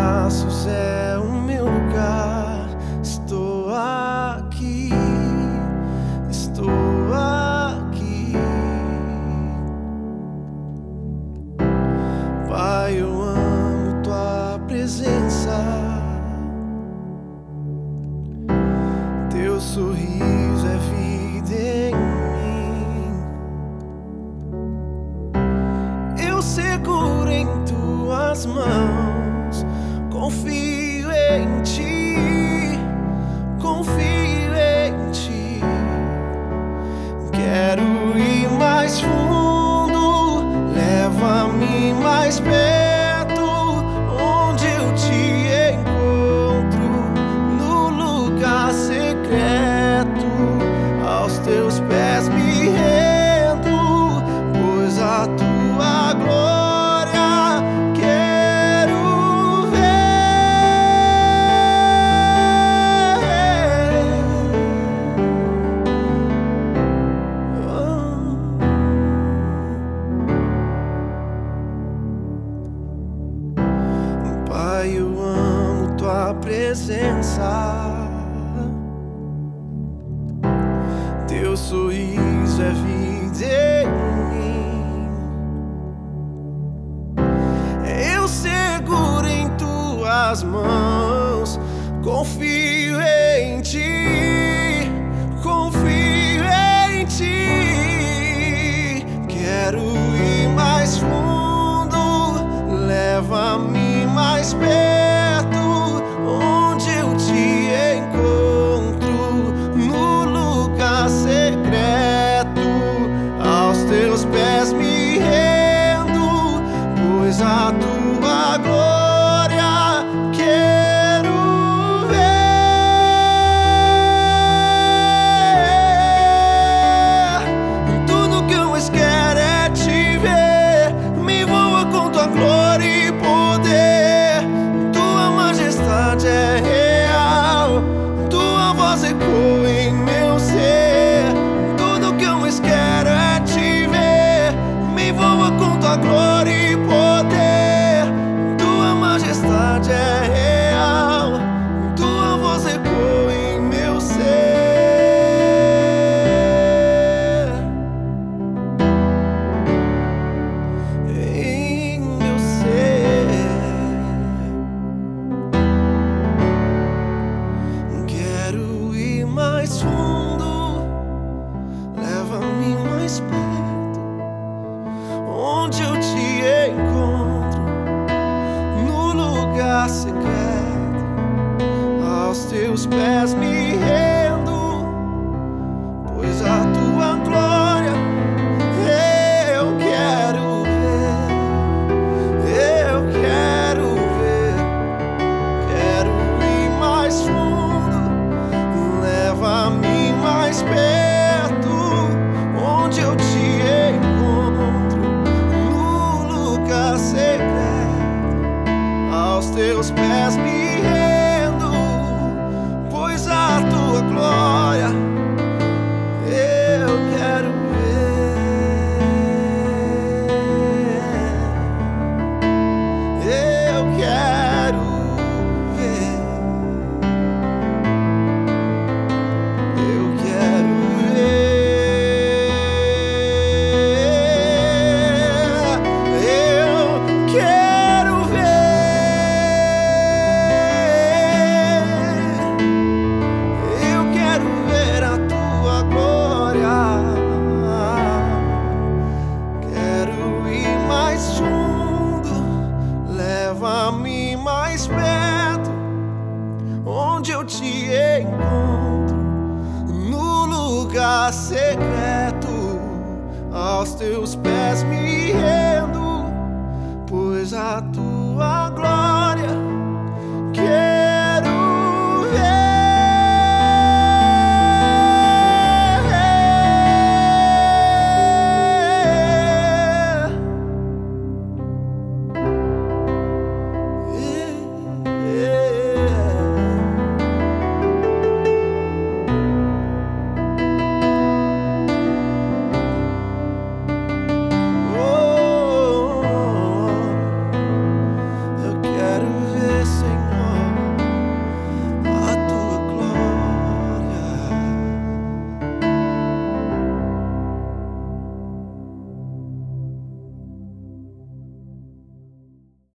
braços é o meu lugar. Estou aqui, estou aqui. Pai, eu amo tua presença. tua presença. Teu sorriso é vida em mim. Eu seguro em tuas mãos, confio. secreto aos teus pés me sails past me secreto, aos teus pés me rendo, pois a tua glória.